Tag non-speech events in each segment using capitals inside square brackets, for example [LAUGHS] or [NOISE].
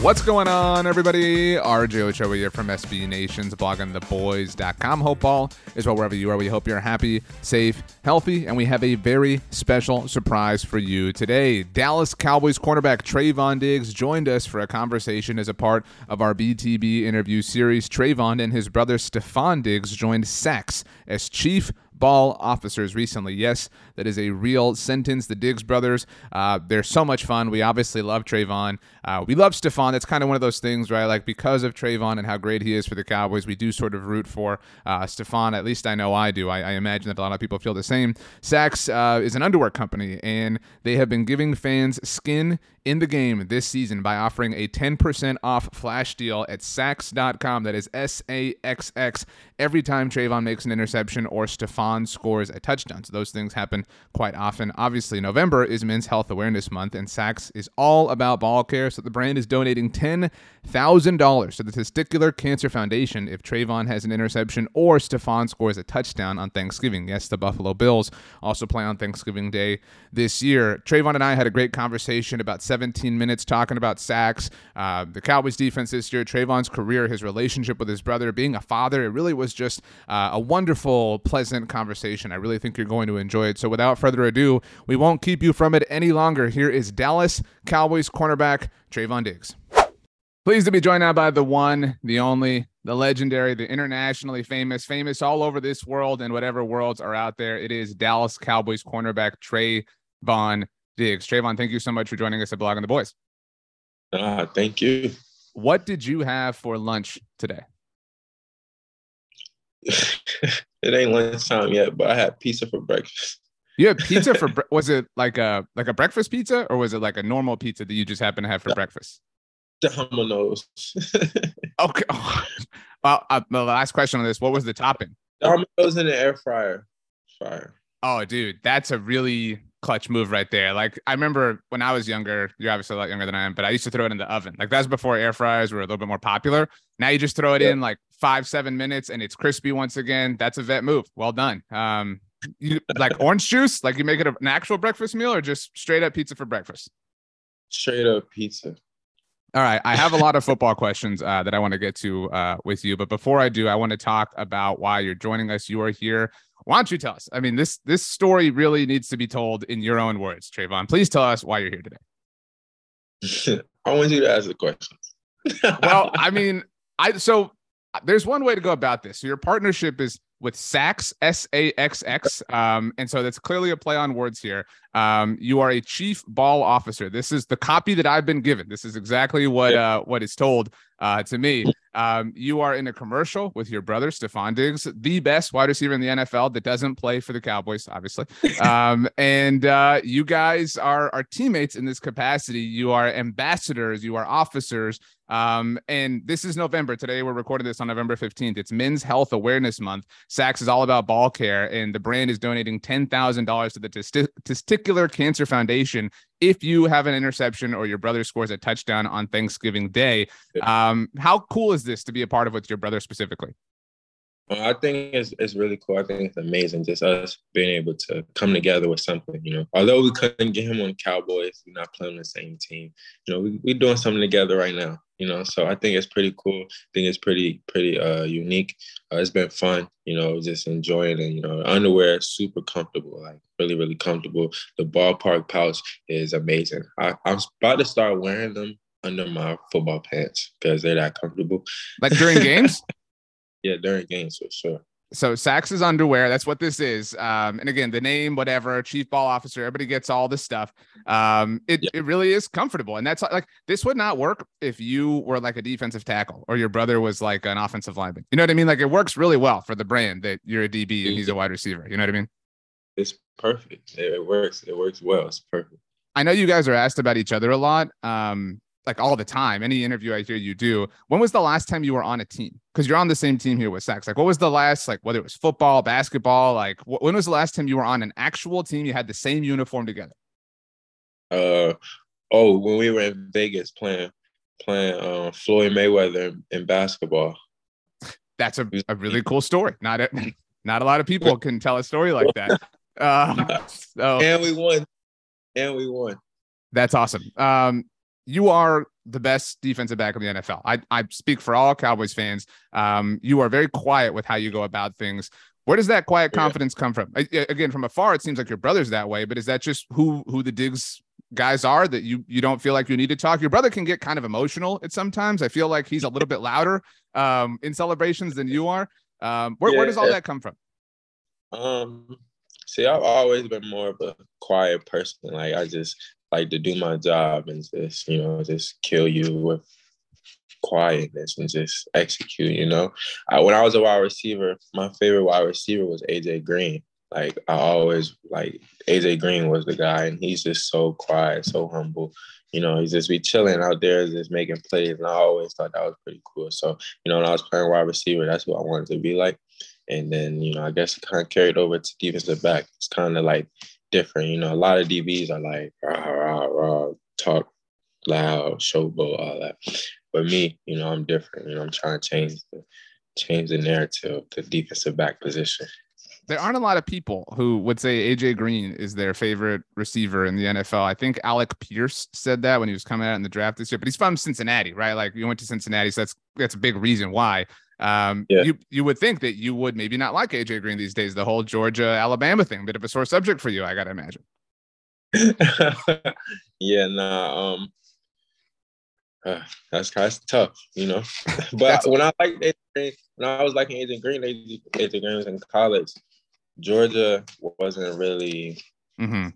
What's going on, everybody? RJ Ochoa here from SB Nation's bloggingtheboys.com. Hope all is well wherever you are. We hope you're happy, safe, healthy, and we have a very special surprise for you today. Dallas Cowboys cornerback Trevon Diggs joined us for a conversation as a part of our BTB interview series. Trevon and his brother Stefon Diggs joined SAXX as chief ball officers recently. Yes, that is a real sentence. The Diggs brothers, uh, they're so much fun. We obviously love Trevon. Uh, we love Stefon. That's kind of one of those things, right? Like because of Trevon and how great he is for the Cowboys, we do sort of root for uh, Stefon. At least I know I do. I, I, imagine that a lot of people feel the same. SAXX uh, is an underwear company, and they have been giving fans skin in the game this season by offering a 10% off flash deal at saxx.com. That is S A X X every time Trevon makes an interception or Stefon scores a touchdown. So those things happen quite often. Obviously, November is Men's Health Awareness Month, and SAXX is all about ball care. So the brand is donating $10,000 to the Testicular Cancer Foundation if Trevon has an interception or Stefon scores a touchdown on Thanksgiving. Yes, the Buffalo Bills also play on Thanksgiving Day this year. Trevon and I had a great conversation about 17 minutes talking about SAXX, uh, the Cowboys defense this year, Trevon's career, his relationship with his brother, being a father. It really was just uh, a wonderful, pleasant conversation. I really think you're going to enjoy it. So without further ado, we won't keep you from it any longer. Here is Dallas Cowboys cornerback Trevon Diggs. Pleased to be joined now by the one, the only, the legendary, the internationally famous, famous all over this world and whatever worlds are out there. It is Dallas Cowboys cornerback Trevon Diggs. Trevon, thank you so much for joining us at Blogging the Boys. Uh, thank you. What did you have for lunch today? It ain't lunchtime yet, but I had pizza for breakfast. You had pizza for bre- was it like a like a breakfast pizza or was it like a normal pizza that you just happen to have for breakfast? Domino's. [LAUGHS] okay. [LAUGHS] well, uh, the last question on this: What was the topping? Domino's in the air fryer. Fire. Oh, dude, that's a really clutch move right there. Like I remember when I was younger, you're obviously a lot younger than I am, but I used to throw it in the oven. Like that's before air fryers were a little bit more popular. Now you just throw it yeah. in like five, seven minutes and it's crispy once again. That's a vet move. Well done. Um, you like [LAUGHS] orange juice? Like you make it an actual breakfast meal or just straight up pizza for breakfast? Straight up pizza. All right, I have a lot of [LAUGHS] football questions uh, that I want to get to uh, with you, but before I do, I want to talk about why you're joining us. You are here why don't you tell us? I mean, this this story really needs to be told in your own words, Trevon. Please tell us why you're here today. [LAUGHS] I want you to ask the questions. well, I mean, I so there's one way to go about this. So your partnership is with SAXX, S A X X. Um, and so that's clearly a play on words here. Um, you are a chief ball officer. This is the copy that I've been given. This is exactly what uh, what is told uh, to me. Um, you are in a commercial with your brother Stefon Diggs, the best wide receiver in the NFL that doesn't play for the Cowboys, obviously. [LAUGHS] Um, and uh, you guys are are teammates in this capacity. You are ambassadors. You are officers. Um, and this is November. Today we're recording this on November 15th. It's Men's Health Awareness Month. SAXX is all about ball care, and the brand is donating $10,000 to the Testicular Cancer Foundation if you have an interception or your brother scores a touchdown on Thanksgiving Day. Um, how cool is this to be a part of with your brother specifically? Well, I think it's it's really cool. I think it's amazing just us being able to come together with something. You know, although we couldn't get him on Cowboys, we're not playing on the same team. You know, we, we're doing something together right now. You know, so I think it's pretty cool. I think it's pretty pretty uh, unique. Uh, it's been fun. You know, just enjoying it. You know, underwear is super comfortable, like really really comfortable. The ballpark pouch is amazing. I, I'm about to start wearing them under my football pants because they're that comfortable. Like during [LAUGHS] games. Yeah, during games for sure. So SAXX's underwear, that's what this is. Um, and again, the name, whatever, chief ball officer, everybody gets all this stuff. Um, it, yeah. it really is comfortable. And that's like this would not work if you were like a defensive tackle or your brother was like an offensive lineman. You know what I mean? Like it works really well for the brand that you're a DB and he's a wide receiver. You know what I mean? It's perfect. It works. It works well. It's perfect. I know you guys are asked about each other a lot. Um, like all the time. Any interview I hear you do. When was the last time you were on a team? Because you're on the same team here with SAXX. Like, what was the last, like, whether it was football, basketball, like, wh- when was the last time you were on an actual team? You had the same uniform together. Uh, oh, when we were in Vegas playing playing uh, Floyd Mayweather in, in basketball. That's a, a [LAUGHS] really cool story. Not a, not a lot of people can tell a story like that. Uh, [LAUGHS] so, and we won. And we won. That's awesome. Um, you are the best defensive back in the NFL. I, I speak for all Cowboys fans. Um, you are very quiet with how you go about things. Where does that quiet confidence come from? Again, from afar, it seems like your brother's that way, but is that just who who the Diggs guys are that you you don't feel like you need to talk? Your brother can get kind of emotional at sometimes. I feel like he's a little bit louder um, in celebrations than you are. Um, where, yeah, where does all that come from? Um, see, I've always been more of a quiet person. Like I just like to do my job and just you know just kill you with quietness and just execute. You know, I, when I was a wide receiver, my favorite wide receiver was AJ Green. Like I always like AJ Green was the guy, and he's just so quiet, so humble. You know, he's just be chilling out there, just making plays, and I always thought that was pretty cool. So, you know, when I was playing wide receiver, that's what I wanted to be like. And then, you know, I guess it kind of carried over to defensive back. It's kind of like different. You know, a lot of DBs are like rah rah rah, talk loud, showboat, all that. But me, you know, I'm different. You know, I'm trying to change the change the narrative to defensive back position. There aren't a lot of people who would say AJ Green is their favorite receiver in the NFL. I think Alec Pierce said that when he was coming out in the draft this year, but he's from Cincinnati, right? Like you went to Cincinnati, so that's that's a big reason why. Um, yeah. you you would think that you would maybe not like AJ Green these days. The whole Georgia Alabama thing, bit of a sore subject for you, I gotta imagine. [LAUGHS] yeah, nah. Um, uh, that's kind of tough, you know. [LAUGHS] but when I like AJ Green, when I was liking AJ Green, AJ Green was in college. Georgia wasn't really, mm-hmm.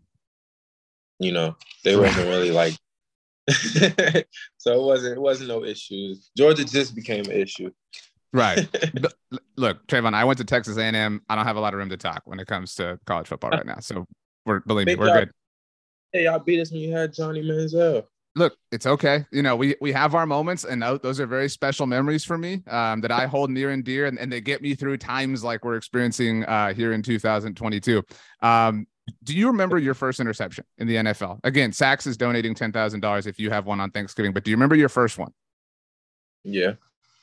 you know, they wasn't really like. [LAUGHS] so it wasn't it wasn't no issues. Georgia just became an issue. Right. [LAUGHS] Look, Trevon, I went to Texas A&M. I don't have a lot of room to talk when it comes to college football right now. So we're believe me, we're good. Hey, y'all beat us when you had Johnny Manziel. Look, it's okay. You know, we we have our moments, and those are very special memories for me um, that I hold near and dear, and, and they get me through times like we're experiencing uh, here in 2022. Um, do you remember your first interception in the NFL? Again, SAXX is donating ten thousand dollars if you have one on Thanksgiving, but do you remember your first one? Yeah.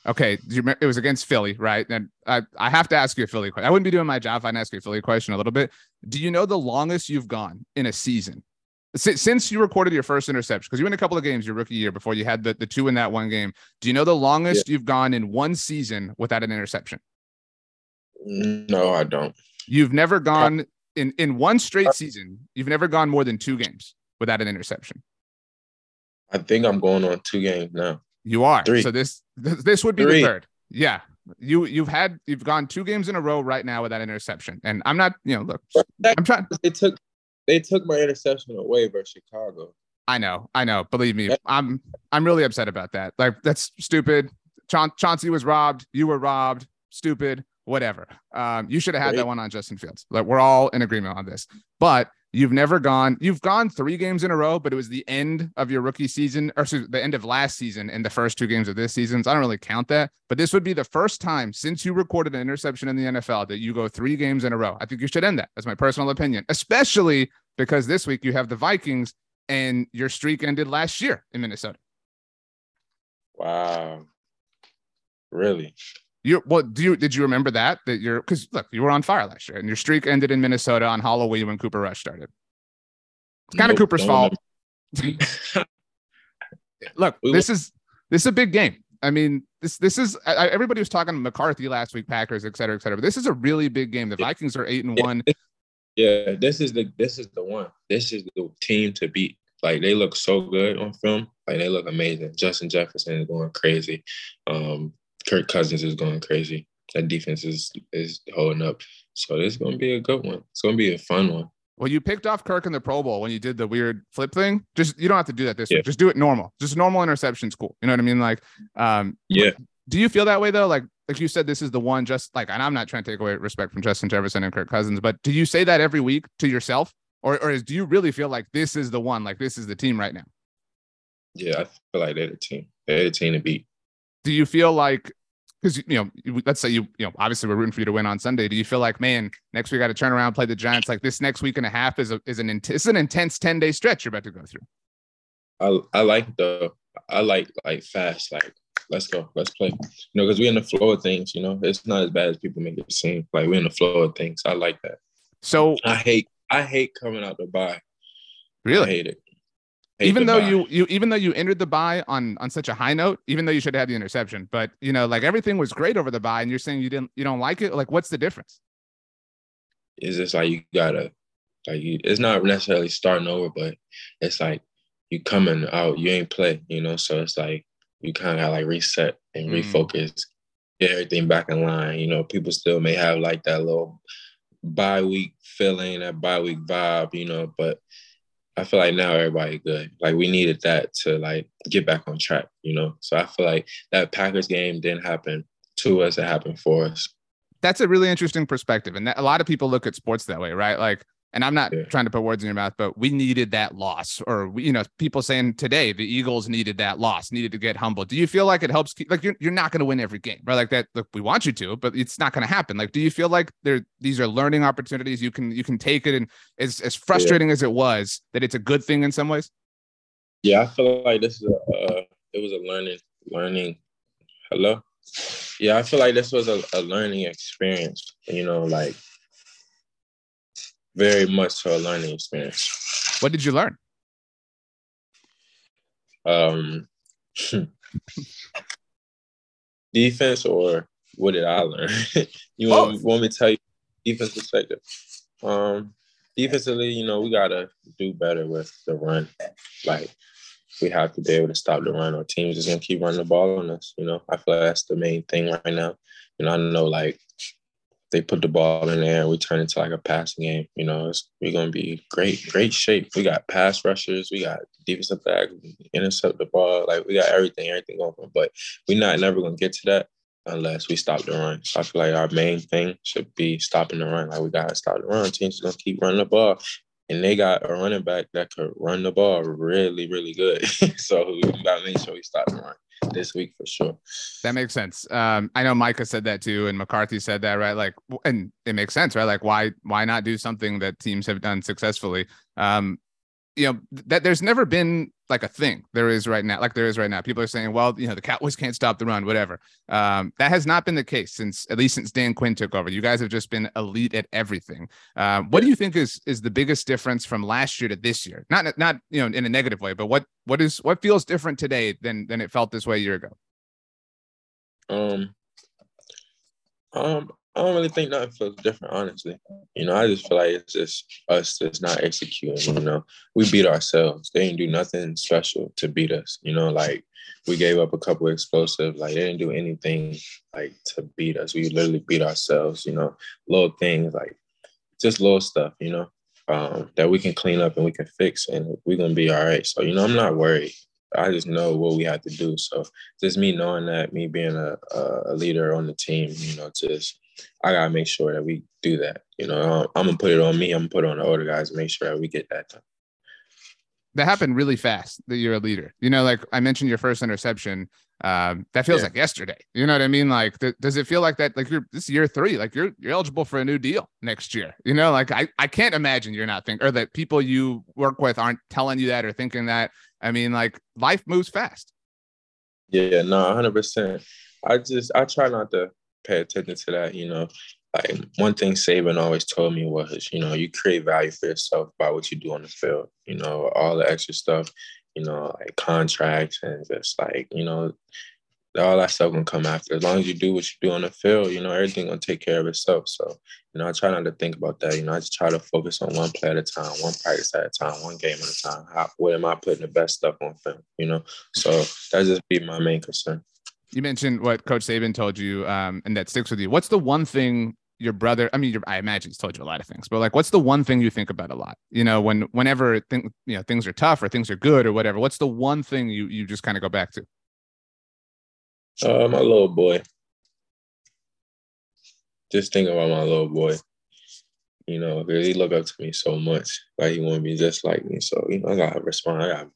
Okay, it was against Philly, right? And I, I have to ask you a Philly question. I wouldn't be doing my job if I didn't ask you a Philly question a little bit. Do you know the longest you've gone in a season since you recorded your first interception? Because you win a couple of games your rookie year before you had the, the two in that one game. Do you know the longest yeah. you've gone in one season without an interception? No, I don't. You've never gone in in one straight season. You've never gone more than two games without an interception. I think I'm going on two games now. You are. Three. So this this would be Three. the third. Yeah. You you've had you've gone two games in a row right now with that interception. And I'm not, you know, look, I'm trying they took they took my interception away by Chicago. I know, I know. Believe me, I'm I'm really upset about that. Like that's stupid. Cha- Chauncey was robbed. You were robbed. Stupid. Whatever. Um, you should have had that one on Justin Fields. Like we're all in agreement on this. But You've never gone, you've gone three games in a row, but it was the end of your rookie season, or the end of last season and the first two games of this season. So I don't really count that. But this would be the first time since you recorded an interception in the NFL that you go three games in a row. I think you should end that. That's my personal opinion, especially because this week you have the Vikings and your streak ended last year in Minnesota. Wow. Really? You what do you did you remember that that you're because look you were on fire last year and your streak ended in Minnesota on Halloween when Cooper Rush started. It's kind nope, of Cooper's fault. look, [LAUGHS] this is this is a big game. I mean, this this is I, everybody was talking McCarthy last week, Packers, et cetera, et cetera. But this is a really big game. The Vikings are eight and one. Yeah, this is the this is the one. This is the team to beat. Like they look so good on film. Like they look amazing. Justin Jefferson is going crazy. Um, Kirk Cousins is going crazy. that defense is is holding up. So this is gonna be a good one. It's gonna be a fun one. Well, you picked off Kirk in the Pro Bowl when you did the weird flip thing. Just you don't have to do that this yeah. week. Just do it normal. Just normal interceptions, cool. You know what I mean? Like, um, yeah. Do you feel that way though? Like, like you said, this is the one. Just like, and I'm not trying to take away respect from Justin Jefferson and Kirk Cousins, but do you say that every week to yourself, or or is, do you really feel like this is the one? Like, this is the team right now? Yeah, I feel like they're the team. They're the team to beat. Do you feel like because you know, let's say you, you know, obviously we're rooting for you to win on Sunday. Do you feel like, man, next we got to turn around, play the Giants? Like this next week and a half is a, is an it's an intense ten day stretch you're about to go through. I I like the I like like fast like let's go let's play you know because we're in the flow of things you know it's not as bad as people make it seem like we're in the flow of things I like that. So I hate I hate coming out to bye. Really I hate it even though you you even though you entered the bye on on such a high note, even though you should have the interception, but you know, like everything was great over the bye, and you're saying you didn't you don't like it. Like, what's the difference? Is just like you gotta like you. It's not necessarily starting over, but it's like you coming out, you ain't play, you know. So it's like you kind of like reset and mm. refocus, get everything back in line. You know, people still may have like that little bye week feeling, that bye week vibe, you know, but I feel like now everybody good. Like we needed that to like get back on track, you know. So I feel like that Packers game didn't happen to us; it happened for us. That's a really interesting perspective, and that, a lot of people look at sports that way, right? Like and I'm not yeah. trying to put words in your mouth, but we needed that loss, or we, you know, people saying today the Eagles needed that loss, needed to get humble. Do you feel like it helps? Keep, like you're you're not going to win every game, right? Like that. Look, we want you to, but it's not going to happen. Like, do you feel like there these are learning opportunities? You can you can take it, and as as frustrating yeah. as it was, that it's a good thing in some ways. Yeah, I feel like this is a uh, it was a learning learning. Hello. Yeah, I feel like this was a, a learning experience. You know, like very much a learning experience. What did you learn? Um, [LAUGHS] defense or what did I learn? [LAUGHS] you want, want me to tell you defense perspective? Um, defensively, you know, we gotta do better with the run. Like we have to be able to stop the run, or teams is gonna keep running the ball on us. You know, I feel like that's the main thing right now. You know, I know like they put the ball in there and we turn into like a passing game. You know, we're gonna be great, great shape. We got pass rushers, we got defensive back, intercept the ball, like we got everything, everything going. But we're not never gonna get to that unless we stop the run. So I feel like our main thing should be stopping the run. Like we gotta stop the run. Teams gonna keep running the ball. And they got a running back that could run the ball really, really good. [LAUGHS] so we gotta make sure we stop the run this week for sure. That makes sense. Um, I know Micah said that too, and McCarthy said that, right? Like, and it makes sense, right? Like, why why not do something that teams have done successfully? Um, you know that there's never been like a thing there is right now like there is right now. People are saying well you know the cowboys can't stop the run whatever. Um, that has not been the case since at least since dan quinn took over. You guys have just been elite at everything. Um, what do you think is is the biggest difference from last year to this year? Not not you know in a negative way but what what is what feels different today than than it felt this way a year ago? Um um I don't really think nothing feels different, honestly. You know, I just feel like it's just us that's not executing. You know, we beat ourselves. They didn't do nothing special to beat us. You know, like we gave up a couple explosives. Like they didn't do anything like to beat us. We literally beat ourselves. You know, little things like just little stuff. You know, um, that we can clean up and we can fix, and we're gonna be all right. So you know, I'm not worried. I just know what we have to do. So just me knowing that, me being a, a leader on the team, you know, just I gotta make sure that we do that. You know, I'm gonna put it on me. I'm gonna put it on the older guys. Make sure that we get that done. That happened really fast. That you're a leader. You know, like I mentioned, your first interception. Um, that feels yeah. like yesterday. You know what I mean? Like, th- does it feel like that? Like you're this year three. Like you're you're eligible for a new deal next year. You know, like I I can't imagine you're not thinking or that people you work with aren't telling you that or thinking that. I mean, like life moves fast. Yeah, no, 100. percent I just I try not to pay attention to that. You know, like one thing Saban always told me was, you know, you create value for yourself by what you do on the field. You know, all the extra stuff, you know, like contracts and just like, you know, all that stuff gonna come after. As long as you do what you do on the field, you know, everything gonna take care of itself. So, you know, I try not to think about that. You know, I just try to focus on one play at a time, one practice at a time, one game at a time. How, where am I putting the best stuff on film? You know, so that just be my main concern. You mentioned what Coach Saban told you, um, and that sticks with you. What's the one thing your brother? I mean, I imagine he's told you a lot of things, but like, what's the one thing you think about a lot? You know, when whenever think, you know things are tough or things are good or whatever. What's the one thing you you just kind of go back to? Uh, my little boy. Just think about my little boy. You know, because he look up to me so much. Like he want to be just like me. So you know, I gotta respond. I got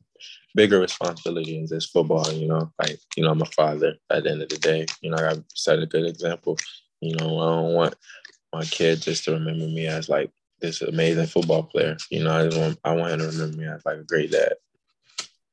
bigger responsibility in this football, you know. Like, you know, I'm a father at the end of the day. You know, I set a good example. You know, I don't want my kid just to remember me as like this amazing football player. You know, I just want I want him to remember me as like a great dad.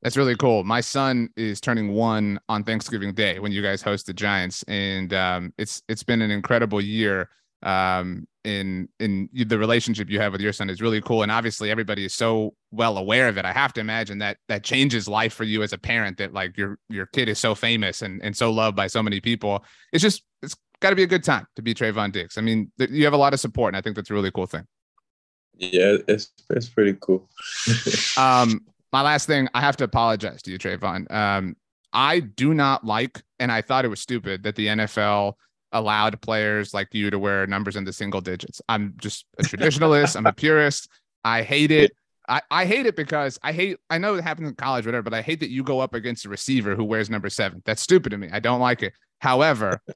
That's really cool. My son is turning one on Thanksgiving Day when you guys host the Giants, and um, it's it's been an incredible year um, in in the relationship you have with your son is really cool. And obviously everybody is so well aware of it. I have to imagine that that changes life for you as a parent that like your your kid is so famous and and so loved by so many people. It's just it's got to be a good time to be Trevon Diggs. I mean th- you have a lot of support and i think that's a really cool thing. Yeah it's it's pretty cool. [LAUGHS] Um my last thing i have to apologize to you Trevon um i do not like and i thought it was stupid that the nfl allowed players like you to wear numbers in the single digits. I'm just a traditionalist. I'm a purist. I hate it. I, I hate it because I hate, I know it happens in college, whatever, but I hate that you go up against a receiver who wears number seven. That's stupid to me. I don't like it. However, [LAUGHS]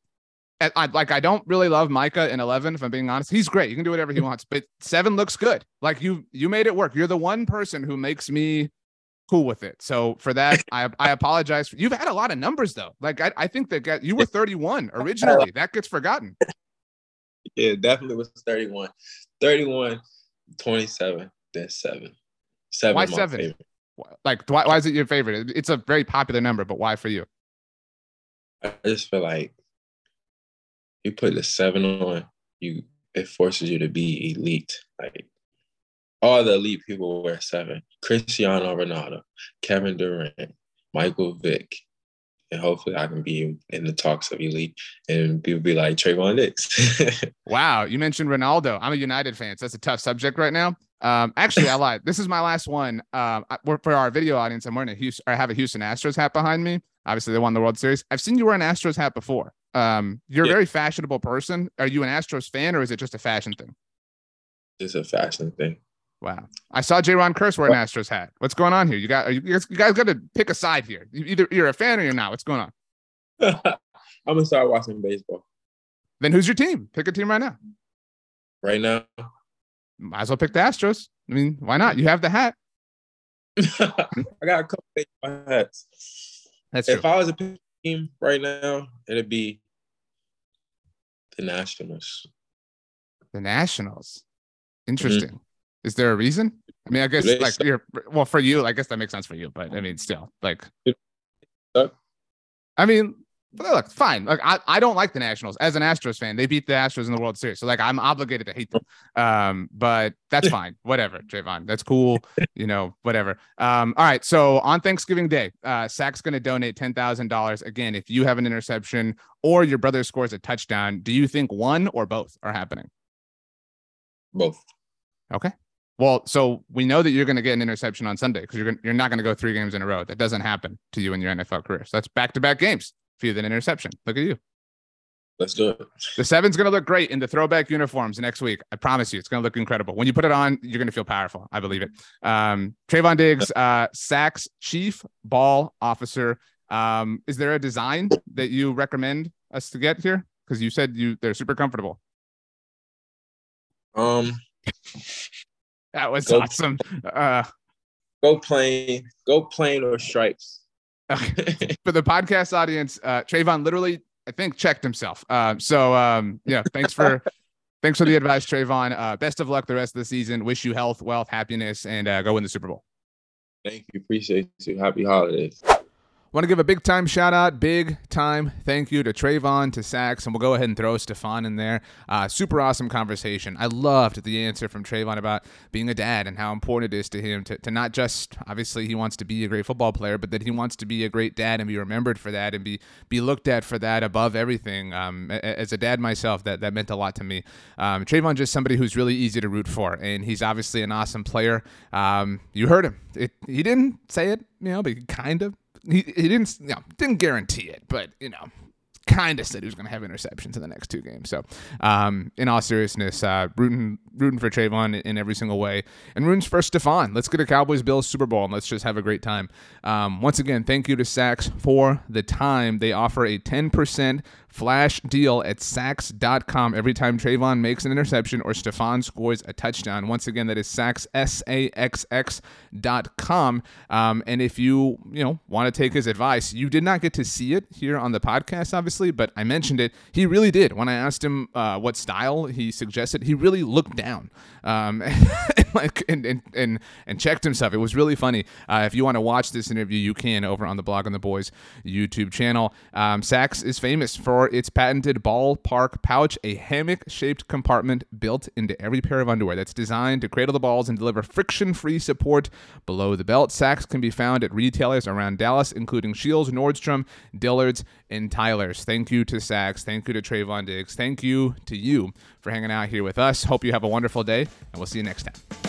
I, like I don't really love Micah in 11 if I'm being honest. He's great. You can do whatever he [LAUGHS] wants, but 7 looks good. Like you you made it work. You're the one person who makes me cool with it. So for that, [LAUGHS] I I apologize. For, you've had a lot of numbers though. Like I, I think that you were 31 [LAUGHS] originally. That gets forgotten. Yeah, definitely was 31. 31, 27, then seven. Seven. Why seven? Favorite. Like why, why is it your favorite? It's a very popular number, but why for you? I just feel like you put the seven on, you it forces you to be elite. Like all the elite people wear seven. Cristiano Ronaldo, Kevin Durant, Michael Vick. And hopefully I can be in the talks of elite and people be like Trevon Diggs. [LAUGHS] wow. You mentioned Ronaldo. I'm a United fan, so that's a tough subject right now. Um, actually, I lied. This is my last one. Um, for our video audience, I'm wearing a Houston, I have a Houston Astros hat behind me. Obviously, they won the World Series. I've seen you wear an Astros hat before. Um, you're yeah. a very fashionable person. Are you an Astros fan or is it just a fashion thing? It's a fashion thing. Wow. I saw Jayron Kearse wear an Astros hat. What's going on here? You got you guys, you guys got to pick a side here. Either you're a fan or you're not. What's going on? [LAUGHS] I'm gonna start watching baseball. Then who's your team? Pick a team right now. Right now. Might as well pick the Astros. I mean, why not? You have the hat. [LAUGHS] I got a couple baseball hats. That's if true. I was a team right now, it'd be the Nationals. The Nationals. Interesting. Mm-hmm. Is there a reason? I mean, I guess like you're well for you. I guess that makes sense for you, but I mean, still, like, I mean, look, fine. Like, I, I don't like the Nationals as an Astros fan. They beat the Astros in the World Series, so like, I'm obligated to hate them. Um, but that's fine. [LAUGHS] whatever, Trevon. That's cool. You know, whatever. Um, all right. So on Thanksgiving Day, uh, SAXX's going to donate ten thousand dollars. Again, if you have an interception or your brother scores a touchdown, do you think one or both are happening? Both. Okay. Well, so we know that you're going to get an interception on Sunday because you're gonna, you're not going to go three games in a row. That doesn't happen to you in your NFL career. So that's back to back games for you than interception. Look at you. Let's do it. The seven's going to look great in the throwback uniforms next week. I promise you, it's going to look incredible. When you put it on, you're going to feel powerful. I believe it. Um, Trevon Diggs, uh, SAXX's chief ball officer. Um, is there a design that you recommend us to get here? Because you said you they're super comfortable. Um, that was go, awesome. Uh, go plain, go plain or stripes. [LAUGHS] For the podcast audience, uh, Trevon literally, I think, checked himself. Um, so um, yeah, thanks for [LAUGHS] thanks for the advice, Trevon. Uh, best of luck the rest of the season. Wish you health, wealth, happiness, and uh, go win the Super Bowl. Thank you. Appreciate you. Happy holidays. Want to give a big time shout out, big time thank you to Trevon, to SAXX, and we'll go ahead and throw Stefon in there. Uh, super awesome conversation. I loved the answer from Trevon about being a dad and how important it is to him to, to not just, obviously, he wants to be a great football player, but that he wants to be a great dad and be remembered for that and be be looked at for that above everything. Um, as a dad myself, that, that meant a lot to me. Um, Trevon just somebody who's really easy to root for, and he's obviously an awesome player. Um, you heard him. It, he didn't say it, you know, but he kind of he, he didn't you know, didn't guarantee it, but you know kind of said he was going to have interceptions in the next two games. So, um, in all seriousness, uh, rooting rooting for Trevon in every single way, and rooting for Stefon. Let's get a Cowboys Bills Super Bowl and let's just have a great time. Um, once again, thank you to SAXX for the time. They offer a ten percent flash deal at saxx.com every time Trevon makes an interception or Stefon scores a touchdown. Once again, that is SAXX, S-A-X-X dot com. Um, and if you, you know, want to take his advice, you did not get to see it here on the podcast, obviously, but I mentioned it. He really did. When I asked him uh, what style he suggested, he really looked down um, [LAUGHS] and, like, and, and, and, and, checked himself. It was really funny. Uh, if you want to watch this interview, you can over on the Blogging the Boys YouTube channel. Um, is famous for its patented ballpark pouch, a hammock shaped compartment built into every pair of underwear that's designed to cradle the balls and deliver friction free support below the belt. SAXX can be found at retailers around Dallas, including Shields, Nordstrom, Dillard's, and Tyler's. Thank you to SAXX. Thank you to Trevon Diggs. Thank you to you for hanging out here with us. Hope you have a wonderful day, and we'll see you next time.